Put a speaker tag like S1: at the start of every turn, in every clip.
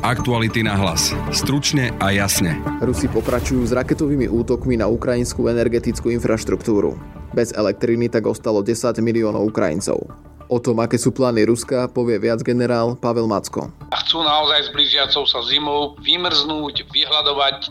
S1: Aktuality na hlas. Stručne a jasne.
S2: Rusi pokračujú s raketovými útokmi na ukrajinskú energetickú infraštruktúru. Bez elektriny tak ostalo 10 miliónov Ukrajincov. O tom, aké sú plány Ruska, povie viac generál Pavel Macko.
S3: Chcú naozaj s blížiacou sa zimou vymrznúť, vyhľadovať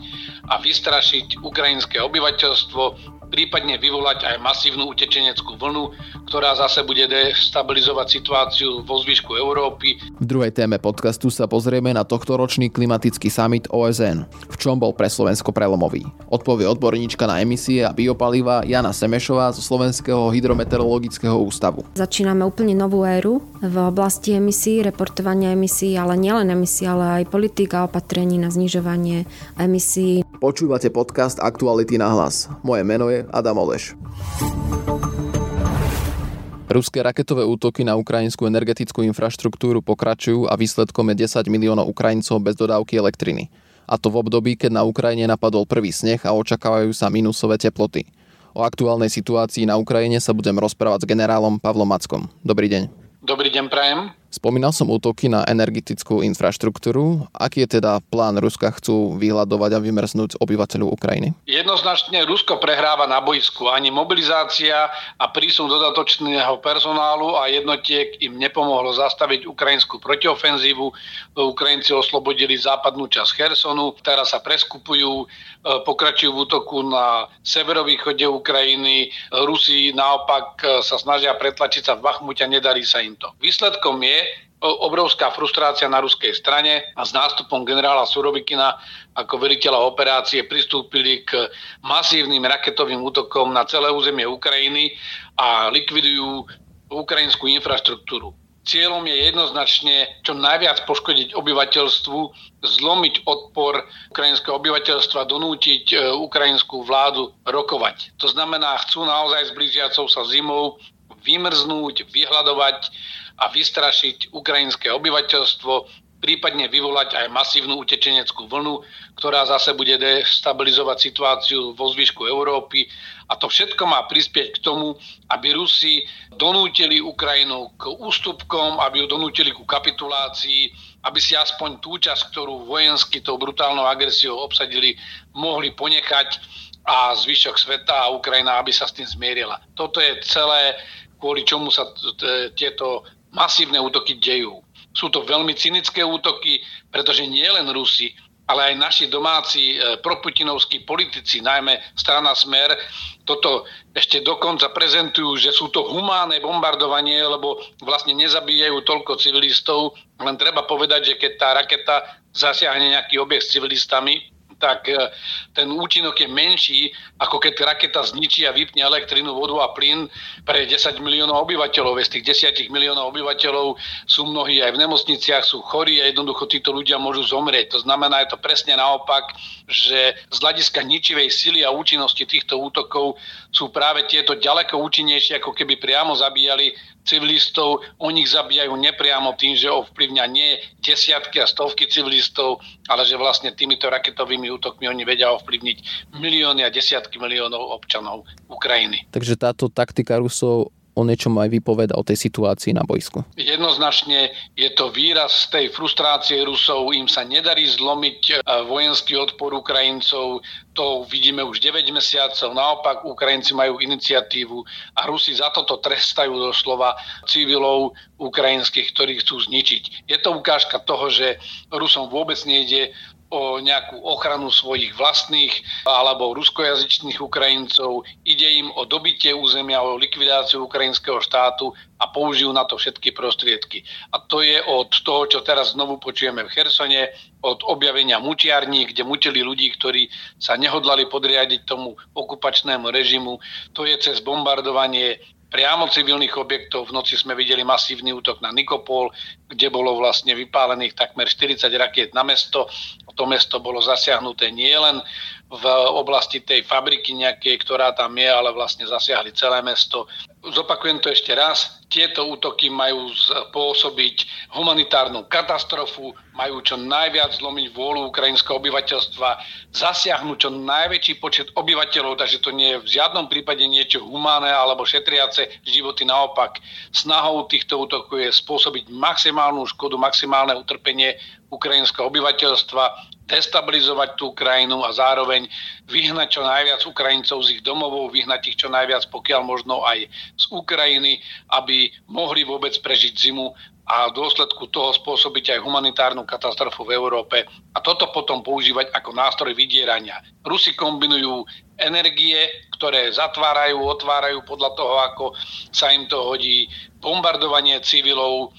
S3: a vystrašiť ukrajinské obyvateľstvo, prípadne vyvolať aj masívnu utečeneckú vlnu, ktorá zase bude destabilizovať situáciu vo zvyšku Európy.
S2: V druhej téme podcastu sa pozrieme na tohtoročný klimatický summit OSN. V čom bol pre Slovensko prelomový? Odpovie odborníčka na emisie a biopaliva Jana Semešová zo Slovenského hydrometeorologického ústavu.
S4: Začíname úplne novú éru v oblasti emisí, reportovania emisí, ale nielen emisí, ale aj politika opatrení na znižovanie emisí.
S2: Počúvate podcast Aktuality na hlas. Moje meno je Adam Oleš. Ruské raketové útoky na ukrajinskú energetickú infraštruktúru pokračujú a výsledkom je 10 miliónov Ukrajincov bez dodávky elektriny. A to v období, keď na Ukrajine napadol prvý sneh a očakávajú sa minusové teploty. O aktuálnej situácii na Ukrajine sa budem rozprávať s generálom Pavlom Mackom. Dobrý deň.
S3: Dobrý deň, Prajem.
S2: Spomínal som útoky na energetickú infraštruktúru. Aký je teda plán Ruska? Chcú vyhľadovať a vymrznúť obyvateľov Ukrajiny?
S3: Jednoznačne Rusko prehráva na boisku. Ani mobilizácia a prísun dodatočného personálu a jednotiek im nepomohlo zastaviť ukrajinskú protiofenzívu. Ukrajinci oslobodili západnú časť Hersonu, teraz sa preskupujú, e, pokračujú v útoku na severovýchode Ukrajiny. Rusi naopak e, sa snažia pretlačiť sa v a nedarí sa im to. Výsledkom je, obrovská frustrácia na ruskej strane a s nástupom generála Surovikina ako veliteľa operácie pristúpili k masívnym raketovým útokom na celé územie Ukrajiny a likvidujú ukrajinskú infraštruktúru. Cieľom je jednoznačne čo najviac poškodiť obyvateľstvu, zlomiť odpor ukrajinského obyvateľstva, donútiť e, ukrajinskú vládu rokovať. To znamená, chcú naozaj s blížiacou sa zimou vymrznúť, vyhľadovať a vystrašiť ukrajinské obyvateľstvo, prípadne vyvolať aj masívnu utečeneckú vlnu, ktorá zase bude destabilizovať situáciu vo zvyšku Európy. A to všetko má prispieť k tomu, aby Rusi donútili Ukrajinu k ústupkom, aby ju donútili ku kapitulácii, aby si aspoň tú časť, ktorú vojensky tou brutálnou agresiou obsadili, mohli ponechať a zvyšok sveta a Ukrajina, aby sa s tým zmierila. Toto je celé, kvôli čomu sa tieto masívne útoky dejú. Sú to veľmi cynické útoky, pretože nie len Rusi, ale aj naši domáci e, proputinovskí politici, najmä strana Smer, toto ešte dokonca prezentujú, že sú to humánne bombardovanie, lebo vlastne nezabíjajú toľko civilistov. Len treba povedať, že keď tá raketa zasiahne nejaký objekt s civilistami, tak e, ten účinok je menší, ako keď raketa zničí a vypne elektrinu, vodu a plyn pre 10 miliónov obyvateľov. Z tých 10 miliónov obyvateľov sú mnohí aj v nemocniciach, sú chorí a jednoducho títo ľudia môžu zomrieť. To znamená, je to presne naopak, že z hľadiska ničivej sily a účinnosti týchto útokov sú práve tieto ďaleko účinnejšie, ako keby priamo zabíjali civilistov, oni ich zabíjajú nepriamo tým, že ovplyvňa nie desiatky a stovky civilistov, ale že vlastne týmito raketovými útokmi oni vedia ovplyvniť milióny a desiatky miliónov občanov Ukrajiny.
S2: Takže táto taktika Rusov o niečom aj vypoveda o tej situácii na boisku.
S3: Jednoznačne je to výraz tej frustrácie Rusov, im sa nedarí zlomiť e, vojenský odpor Ukrajincov, to vidíme už 9 mesiacov, naopak Ukrajinci majú iniciatívu a Rusi za toto trestajú doslova civilov ukrajinských, ktorí chcú zničiť. Je to ukážka toho, že Rusom vôbec nejde o nejakú ochranu svojich vlastných alebo ruskojazyčných Ukrajincov. Ide im o dobitie územia, o likvidáciu ukrajinského štátu a použijú na to všetky prostriedky. A to je od toho, čo teraz znovu počujeme v Chersone, od objavenia mučiarní, kde mutili ľudí, ktorí sa nehodlali podriadiť tomu okupačnému režimu. To je cez bombardovanie priamo civilných objektov. V noci sme videli masívny útok na Nikopol, kde bolo vlastne vypálených takmer 40 rakiet na mesto. To mesto bolo zasiahnuté nielen v oblasti tej fabriky nejakej, ktorá tam je, ale vlastne zasiahli celé mesto. zopakujem to ešte raz, tieto útoky majú spôsobiť humanitárnu katastrofu, majú čo najviac zlomiť vôľu ukrajinského obyvateľstva, zasiahnuť čo najväčší počet obyvateľov, takže to nie je v žiadnom prípade niečo humánne alebo šetriace životy. Naopak, snahou týchto útokov je spôsobiť maximálnu škodu, maximálne utrpenie ukrajinského obyvateľstva, destabilizovať tú krajinu a zároveň vyhnať čo najviac Ukrajincov z ich domovov, vyhnať ich čo najviac, pokiaľ možno aj z Ukrajiny, aby mohli vôbec prežiť zimu a v dôsledku toho spôsobiť aj humanitárnu katastrofu v Európe a toto potom používať ako nástroj vydierania. Rusi kombinujú energie, ktoré zatvárajú, otvárajú podľa toho, ako sa im to hodí, bombardovanie civilov,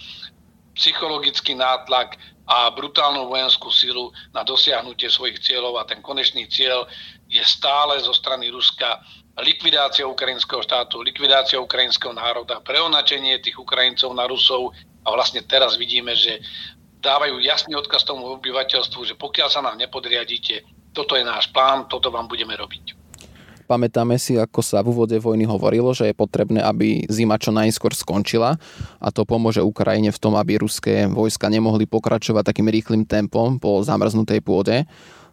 S3: psychologický nátlak, a brutálnu vojenskú silu na dosiahnutie svojich cieľov a ten konečný cieľ je stále zo strany Ruska likvidácia ukrajinského štátu, likvidácia ukrajinského národa, preonačenie tých Ukrajincov na Rusov a vlastne teraz vidíme, že dávajú jasný odkaz tomu obyvateľstvu, že pokiaľ sa nám nepodriadíte, toto je náš plán, toto vám budeme robiť.
S2: Pamätáme si, ako sa v úvode vojny hovorilo, že je potrebné, aby zima čo najskôr skončila a to pomôže Ukrajine v tom, aby ruské vojska nemohli pokračovať takým rýchlým tempom po zamrznutej pôde.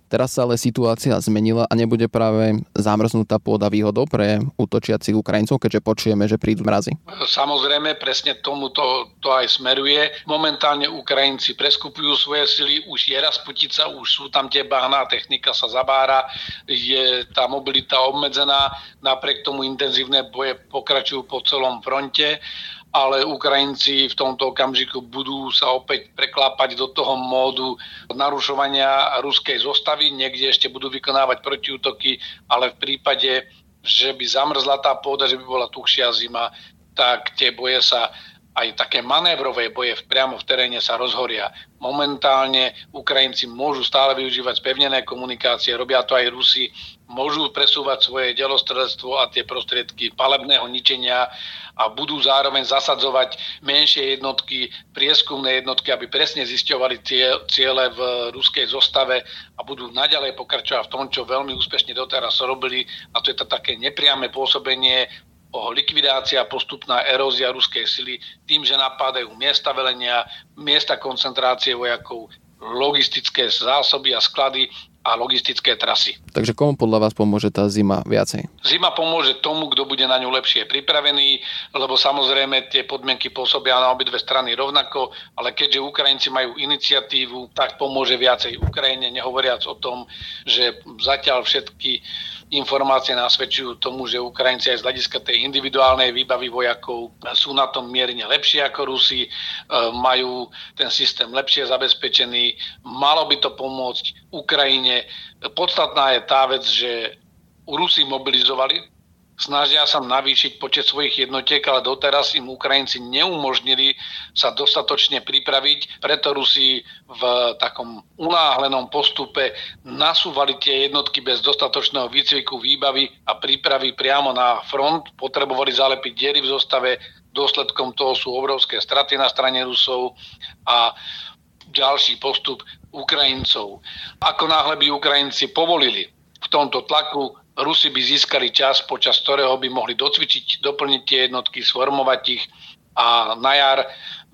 S2: Teraz sa ale situácia zmenila a nebude práve zamrznutá pôda výhodou pre útočiacich Ukrajincov, keďže počujeme, že prídu mrazy.
S3: Samozrejme, presne tomu to, to aj smeruje. Momentálne Ukrajinci preskupujú svoje sily, už je raz putica, už sú tam tie bahná, technika sa zabára, je tá mobilita obmedzená, napriek tomu intenzívne boje pokračujú po celom fronte ale Ukrajinci v tomto okamžiku budú sa opäť preklápať do toho módu narušovania ruskej zostavy. Niekde ešte budú vykonávať protiútoky, ale v prípade, že by zamrzla tá pôda, že by bola tuhšia zima, tak tie boje sa aj také manévrové boje priamo v teréne sa rozhoria. Momentálne Ukrajinci môžu stále využívať spevnené komunikácie, robia to aj Rusi, môžu presúvať svoje delostredstvo a tie prostriedky palebného ničenia a budú zároveň zasadzovať menšie jednotky, prieskumné jednotky, aby presne zisťovali tie ciele v ruskej zostave a budú naďalej pokračovať v tom, čo veľmi úspešne doteraz robili a to je to také nepriame pôsobenie o likvidácia, postupná erózia ruskej sily tým, že napadajú miesta velenia, miesta koncentrácie vojakov, logistické zásoby a sklady a logistické trasy.
S2: Takže komu podľa vás pomôže tá zima viacej?
S3: Zima pomôže tomu, kto bude na ňu lepšie pripravený, lebo samozrejme tie podmienky pôsobia na obidve strany rovnako, ale keďže Ukrajinci majú iniciatívu, tak pomôže viacej Ukrajine, nehovoriac o tom, že zatiaľ všetky informácie nasvedčujú tomu, že Ukrajinci aj z hľadiska tej individuálnej výbavy vojakov sú na tom mierne lepšie ako Rusi, e, majú ten systém lepšie zabezpečený. Malo by to pomôcť Ukrajine. Podstatná je tá vec, že Rusi mobilizovali snažia sa navýšiť počet svojich jednotiek, ale doteraz im Ukrajinci neumožnili sa dostatočne pripraviť, preto Rusi v takom unáhlenom postupe nasúvali tie jednotky bez dostatočného výcviku, výbavy a prípravy priamo na front, potrebovali zalepiť diery v zostave, dôsledkom toho sú obrovské straty na strane Rusov a ďalší postup Ukrajincov. Ako náhle by Ukrajinci povolili v tomto tlaku Rusi by získali čas, počas ktorého by mohli docvičiť, doplniť tie jednotky, sformovať ich a na jar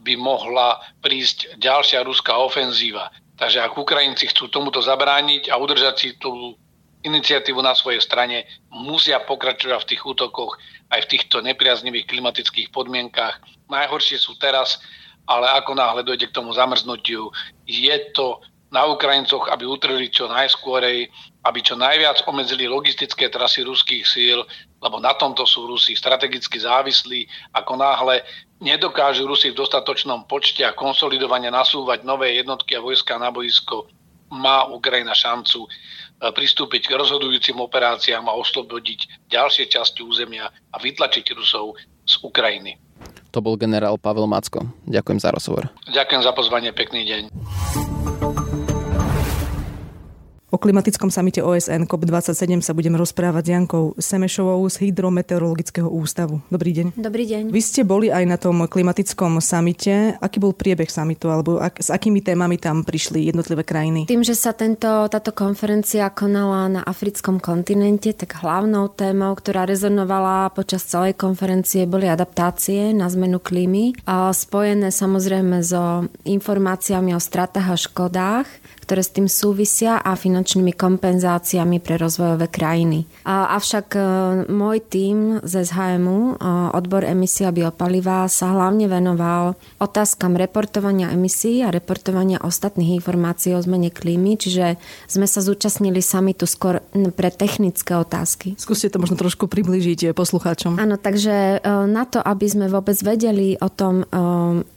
S3: by mohla prísť ďalšia ruská ofenzíva. Takže ak Ukrajinci chcú tomuto zabrániť a udržať si tú iniciatívu na svojej strane, musia pokračovať v tých útokoch aj v týchto nepriaznivých klimatických podmienkách. Najhoršie sú teraz, ale ako náhle dojde k tomu zamrznutiu, je to na Ukrajincoch, aby utrhli čo najskôrej aby čo najviac obmedzili logistické trasy ruských síl, lebo na tomto sú Rusi strategicky závislí. Ako náhle nedokážu Rusi v dostatočnom počte a konsolidovane nasúvať nové jednotky a vojska na boisko, má Ukrajina šancu e, pristúpiť k rozhodujúcim operáciám a oslobodiť ďalšie časti územia a vytlačiť Rusov z Ukrajiny.
S2: To bol generál Pavel Macko. Ďakujem za rozhovor.
S3: Ďakujem za pozvanie, pekný deň.
S5: O klimatickom samite OSN COP27 sa budem rozprávať s Jankou Semešovou z Hydrometeorologického ústavu. Dobrý deň.
S4: Dobrý deň.
S5: Vy ste boli aj na tom klimatickom samite. Aký bol priebeh samitu alebo ak, s akými témami tam prišli jednotlivé krajiny?
S4: Tým, že sa tento, táto konferencia konala na africkom kontinente, tak hlavnou témou, ktorá rezonovala počas celej konferencie, boli adaptácie na zmenu klímy, a spojené samozrejme so informáciami o stratách a škodách ktoré s tým súvisia a finančnými kompenzáciami pre rozvojové krajiny. Avšak e, môj tím z SHMu, e, odbor emisia biopaliva, sa hlavne venoval otázkam reportovania emisí a reportovania ostatných informácií o zmene klímy, čiže sme sa zúčastnili sami tu skôr pre technické otázky.
S5: Skúste to možno trošku približiť poslucháčom.
S4: Áno, takže e, na to, aby sme vôbec vedeli o tom,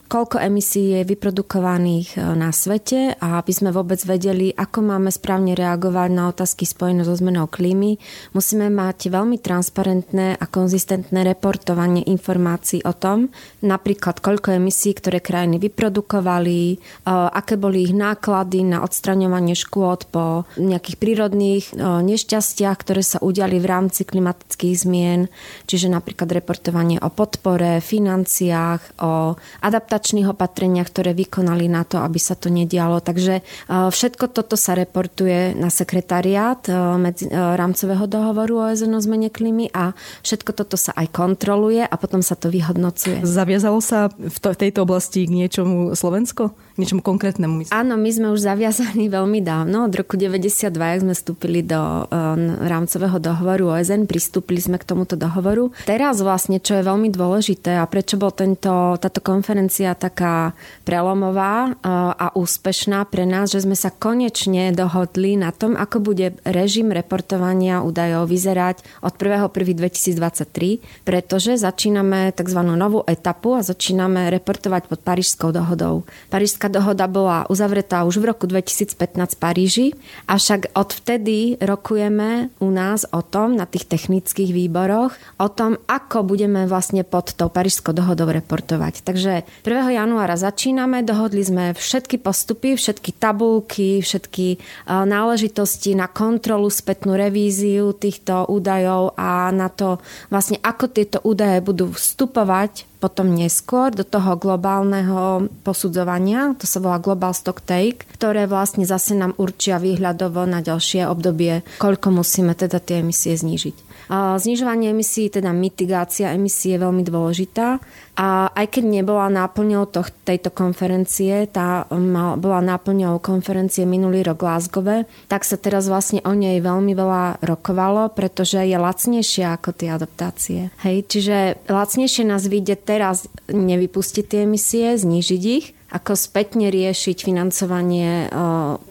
S4: koľko emisí je vyprodukovaných e, na svete a aby sme vôbec vedeli, ako máme správne reagovať na otázky spojené so zmenou klímy, musíme mať veľmi transparentné a konzistentné reportovanie informácií o tom, napríklad koľko emisí, ktoré krajiny vyprodukovali, e, aké boli ich náklady na odstraňovanie škôd po nejakých prírodných e, nešťastiach, ktoré sa udiali v rámci klimatických zmien, čiže napríklad reportovanie o podpore, financiách, o adaptácii adaptačných opatreniach, ktoré vykonali na to, aby sa to nedialo. Takže e, všetko toto sa reportuje na sekretariát e, medzi, e, rámcového dohovoru OSN o zmene klímy a všetko toto sa aj kontroluje a potom sa to vyhodnocuje.
S5: Zaviazalo sa v tejto oblasti k niečomu Slovensko? Niečomu konkrétnemu?
S4: Myslím. Áno, my sme už zaviazaní veľmi dávno. Od roku 92, ak sme vstúpili do um, rámcového dohovoru OSN, pristúpili sme k tomuto dohovoru. Teraz vlastne, čo je veľmi dôležité a prečo bol tento, táto konferencia taká prelomová uh, a úspešná pre nás, že sme sa konečne dohodli na tom, ako bude režim reportovania údajov vyzerať od 1.1.2023, pretože začíname tzv. novú etapu a začíname reportovať pod Parížskou dohodou. Parížská dohoda bola uzavretá už v roku 2015 v Paríži, avšak odvtedy rokujeme u nás o tom, na tých technických výboroch, o tom, ako budeme vlastne pod tou Parížskou dohodou reportovať. Takže 1. januára začíname, dohodli sme všetky postupy, všetky tabulky, všetky e, náležitosti na kontrolu, spätnú revíziu týchto údajov a na to vlastne, ako tieto údaje budú vstupovať potom neskôr do toho globálneho posudzovania, to sa volá Global Stock Take, ktoré vlastne zase nám určia výhľadovo na ďalšie obdobie, koľko musíme teda tie emisie znížiť. Znižovanie emisí, teda mitigácia emisí je veľmi dôležitá a aj keď nebola náplňou tejto konferencie, tá mal, bola náplňou konferencie minulý rok Glasgow, tak sa teraz vlastne o nej veľmi veľa rokovalo, pretože je lacnejšia ako tie adaptácie. Hej, čiže lacnejšie nás vyjde teraz nevypustiť tie emisie, znížiť ich, ako spätne riešiť financovanie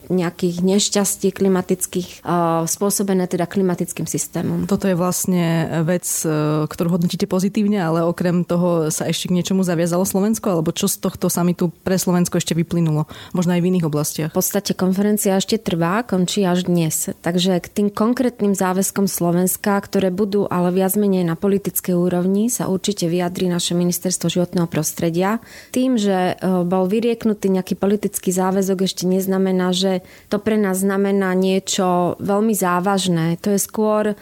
S4: nejakých nešťastí klimatických spôsobené teda klimatickým systémom.
S5: Toto je vlastne vec, e, ktorú hodnotíte pozitívne, ale okrem toho sa ešte k niečomu zaviazalo Slovensko, alebo čo z tohto samitu pre Slovensko ešte vyplynulo? Možno aj v iných oblastiach.
S4: V podstate konferencia ešte trvá, končí až dnes. Takže k tým konkrétnym záväzkom Slovenska, ktoré budú ale viac menej na politickej úrovni, sa určite vyjadri naše ministerstvo životného prostredia. Tým, že e, bol vyrieknutý nejaký politický záväzok, ešte neznamená, že to pre nás znamená niečo veľmi závažné. To je skôr e,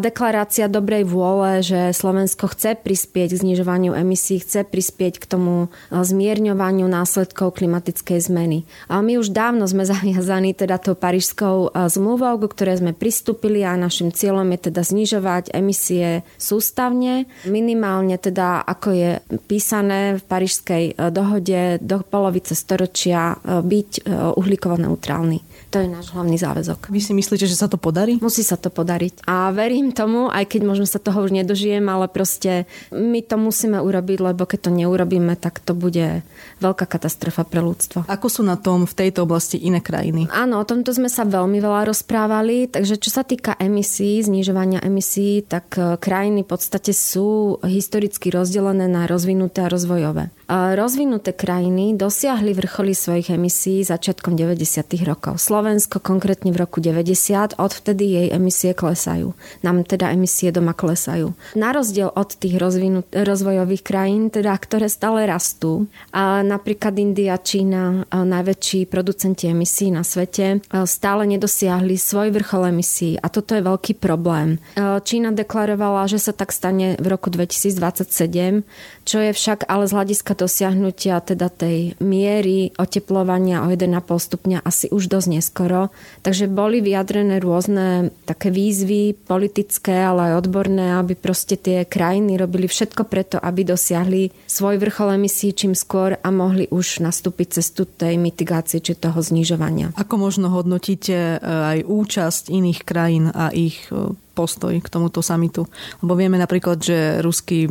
S4: deklarácia dobrej vôle, že Slovensko chce prispieť k znižovaniu emisí, chce prispieť k tomu e, zmierňovaniu následkov klimatickej zmeny. A my už dávno sme zaviazaní teda tou parížskou e, zmluvou, ku ktorej sme pristúpili a našim cieľom je teda znižovať emisie sústavne, minimálne teda ako je písané v parížskej dohode do polovice storočia byť uhlíkovo neutrálny. To je náš hlavný záväzok.
S5: Vy si myslíte, že sa to podarí?
S4: Musí sa to podariť. A verím tomu, aj keď možno sa toho už nedožijem, ale proste my to musíme urobiť, lebo keď to neurobíme, tak to bude veľká katastrofa pre ľudstvo.
S5: Ako sú na tom v tejto oblasti iné krajiny?
S4: Áno, o tomto sme sa veľmi veľa rozprávali, takže čo sa týka emisí, znižovania emisí, tak e, krajiny v podstate sú historicky rozdelené na rozvinuté a rozvojové. Rozvinuté krajiny dosiahli vrcholy svojich emisí začiatkom 90. rokov. Slovensko konkrétne v roku 90, odvtedy jej emisie klesajú. Nám teda emisie doma klesajú. Na rozdiel od tých rozvinut- rozvojových krajín, teda, ktoré stále rastú, a napríklad India, Čína, najväčší producenti emisí na svete, stále nedosiahli svoj vrchol emisí a toto je veľký problém. Čína deklarovala, že sa tak stane v roku 2027, čo je však ale z hľadiska dosiahnutia teda tej miery oteplovania o 1,5 stupňa asi už dosť neskoro. Takže boli vyjadrené rôzne také výzvy politické, ale aj odborné, aby proste tie krajiny robili všetko preto, aby dosiahli svoj vrchol emisí čím skôr a mohli už nastúpiť cestu tej mitigácie či toho znižovania.
S5: Ako možno hodnotíte e, aj účasť iných krajín a ich e, postoj k tomuto samitu. Lebo vieme napríklad, že ruský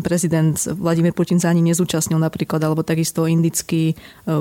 S5: prezident Vladimír Putin sa ani nezúčastnil napríklad, alebo takisto indický e,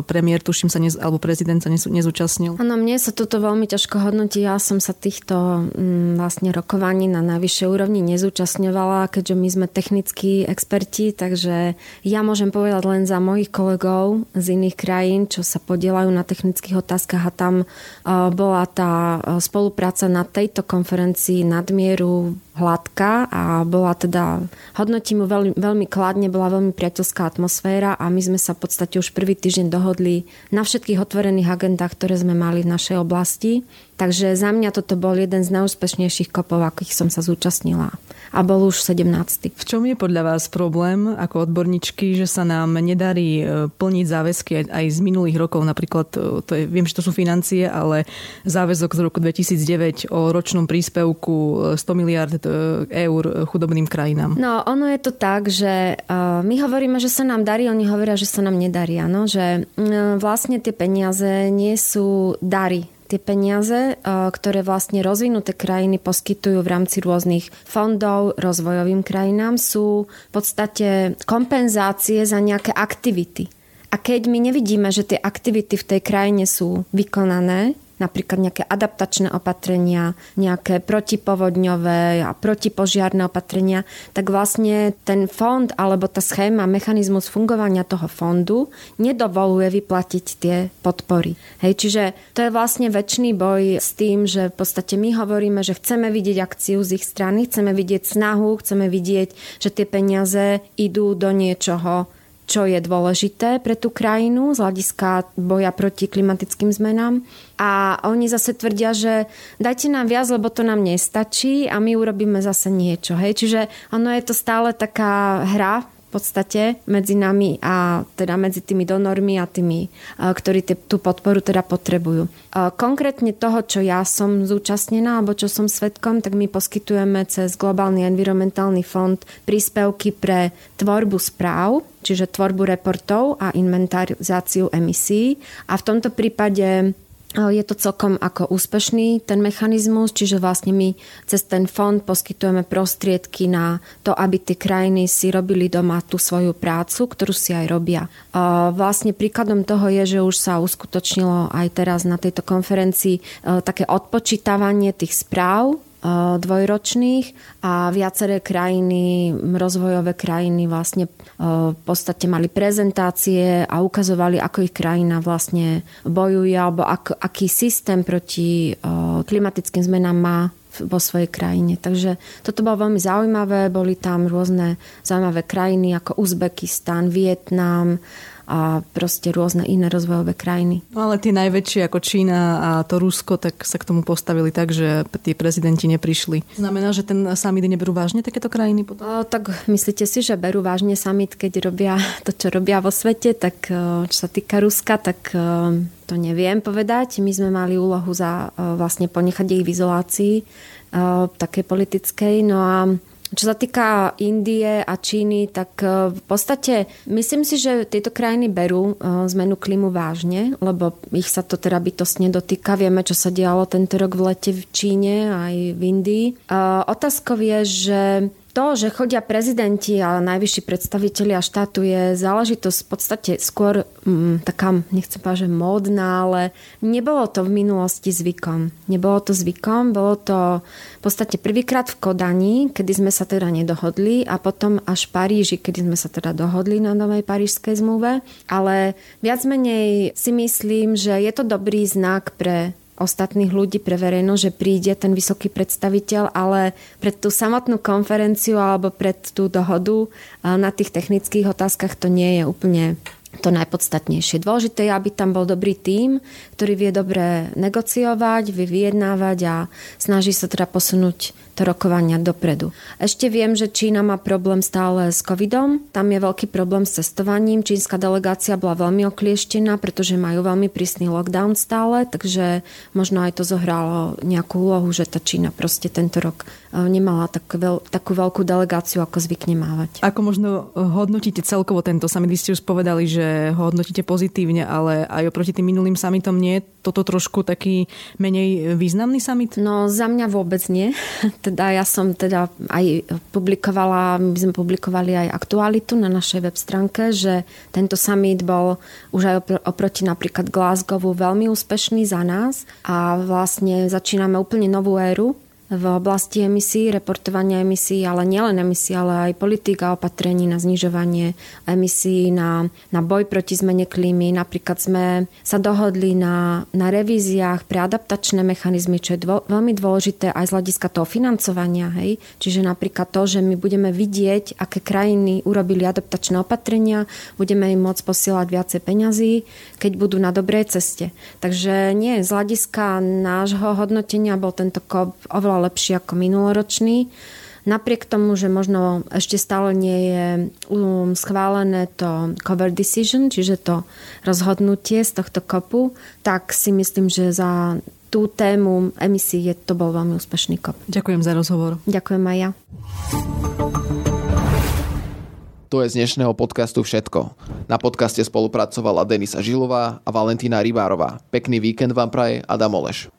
S5: premiér, tuším sa, nez, alebo prezident sa nezúčastnil.
S4: Áno, mne sa toto veľmi ťažko hodnotí. Ja som sa týchto vlastne rokovaní na najvyššej úrovni nezúčastňovala, keďže my sme technickí experti, takže ja môžem povedať len za mojich kolegov z iných krajín, čo sa podielajú na technických otázkach a tam uh, bola tá e, spolupráca na tejto konferencii na nadmieru hladká a bola teda, hodnotím ju veľmi, veľmi kladne, bola veľmi priateľská atmosféra a my sme sa v podstate už prvý týždeň dohodli na všetkých otvorených agendách, ktoré sme mali v našej oblasti. Takže za mňa toto bol jeden z najúspešnejších kopov, akých som sa zúčastnila. A bol už 17.
S5: V čom je podľa vás problém ako odborníčky, že sa nám nedarí e, plniť záväzky aj z minulých rokov? Napríklad, e, to je, viem, že to sú financie, ale záväzok z roku 2009 o ročnom príspevku 100 e, miliard eur chudobným krajinám.
S4: No, ono je to tak, že my hovoríme, že sa nám darí, oni hovoria, že sa nám nedarí. Ano? Že vlastne tie peniaze nie sú dary tie peniaze, ktoré vlastne rozvinuté krajiny poskytujú v rámci rôznych fondov rozvojovým krajinám, sú v podstate kompenzácie za nejaké aktivity. A keď my nevidíme, že tie aktivity v tej krajine sú vykonané, napríklad nejaké adaptačné opatrenia, nejaké protipovodňové a protipožiarné opatrenia, tak vlastne ten fond alebo tá schéma, mechanizmus fungovania toho fondu nedovoluje vyplatiť tie podpory. Hej, čiže to je vlastne väčší boj s tým, že v podstate my hovoríme, že chceme vidieť akciu z ich strany, chceme vidieť snahu, chceme vidieť, že tie peniaze idú do niečoho, čo je dôležité pre tú krajinu z hľadiska boja proti klimatickým zmenám. A oni zase tvrdia, že dajte nám viac, lebo to nám nestačí a my urobíme zase niečo. Hej? Čiže ono je to stále taká hra podstate medzi nami a teda medzi tými donormi a tými, ktorí tú podporu teda potrebujú. Konkrétne toho, čo ja som zúčastnená alebo čo som svetkom, tak my poskytujeme cez Globálny environmentálny fond príspevky pre tvorbu správ, čiže tvorbu reportov a inventarizáciu emisí. A v tomto prípade je to celkom ako úspešný ten mechanizmus, čiže vlastne my cez ten fond poskytujeme prostriedky na to, aby tie krajiny si robili doma tú svoju prácu, ktorú si aj robia. Vlastne príkladom toho je, že už sa uskutočnilo aj teraz na tejto konferencii e, také odpočítavanie tých správ dvojročných a viaceré krajiny, rozvojové krajiny vlastne v podstate mali prezentácie a ukazovali, ako ich krajina vlastne bojuje alebo ak, aký systém proti klimatickým zmenám má vo svojej krajine. Takže toto bolo veľmi zaujímavé. Boli tam rôzne zaujímavé krajiny ako Uzbekistan, Vietnam, a proste rôzne iné rozvojové krajiny.
S5: No ale tie najväčšie ako Čína a to Rusko, tak sa k tomu postavili tak, že tí prezidenti neprišli. Znamená, že ten summit neberú vážne takéto krajiny potom?
S4: O, tak myslíte si, že berú vážne summit, keď robia to, čo robia vo svete, tak čo sa týka Ruska, tak to neviem povedať. My sme mali úlohu za vlastne ponechať ich v izolácii také politickej. No a čo sa týka Indie a Číny, tak e, v podstate myslím si, že tieto krajiny berú e, zmenu klímu vážne, lebo ich sa to teda bytostne dotýka. Vieme, čo sa dialo tento rok v lete v Číne aj v Indii. Otázkou je, že To, že chodia prezidenti a najvyšší predstavitelia štátu je záležitosť v podstate skôr mm, taká, nechcem povedať, že módna, ale nebolo to v minulosti zvykom. Nebolo to zvykom, bolo to v podstate prvýkrát v Kodani, kedy sme sa teda nedohodli a potom až v Paríži, kedy sme sa teda dohodli na novej parížskej zmluve. Ale viac menej si myslím, že je to dobrý znak pre ostatných ľudí, pre verejnosť, že príde ten vysoký predstaviteľ, ale pred tú samotnú konferenciu alebo pred tú dohodu na tých technických otázkach to nie je úplne to najpodstatnejšie. Dôležité je, aby tam bol dobrý tím, ktorý vie dobre negociovať, vyjednávať a snaží sa teda posunúť to rokovania dopredu. Ešte viem, že Čína má problém stále s covidom. Tam je veľký problém s cestovaním. Čínska delegácia bola veľmi oklieštená, pretože majú veľmi prísny lockdown stále, takže možno aj to zohralo nejakú úlohu, že tá Čína proste tento rok e, nemala tak veľ, takú veľkú delegáciu, ako zvykne mávať.
S5: Ako možno hodnotíte celkovo tento summit? Vy ste už povedali, že ho hodnotíte pozitívne, ale aj oproti tým minulým summitom nie je toto trošku taký menej významný summit?
S4: No za mňa vôbec nie teda ja som teda aj publikovala, my sme publikovali aj aktualitu na našej web stránke, že tento summit bol už aj oproti napríklad Glasgowu veľmi úspešný za nás a vlastne začíname úplne novú éru v oblasti emisí, reportovania emisí, ale nielen emisí, ale aj politika opatrení na znižovanie emisí, na, na boj proti zmene klímy. Napríklad sme sa dohodli na, na revíziách pre adaptačné mechanizmy, čo je dvo, veľmi dôležité aj z hľadiska toho financovania. Hej? Čiže napríklad to, že my budeme vidieť, aké krajiny urobili adaptačné opatrenia, budeme im môcť posielať viacej peňazí, keď budú na dobrej ceste. Takže nie, z hľadiska nášho hodnotenia bol tento kop oveľa oveľa lepší ako minuloročný. Napriek tomu, že možno ešte stále nie je um, schválené to cover decision, čiže to rozhodnutie z tohto kopu, tak si myslím, že za tú tému emisí je, to bol veľmi úspešný kop.
S5: Ďakujem za rozhovor.
S4: Ďakujem aj ja.
S2: To je z dnešného podcastu všetko. Na podcaste spolupracovala Denisa Žilová a Valentína Rybárová. Pekný víkend vám praje Adam Oleš.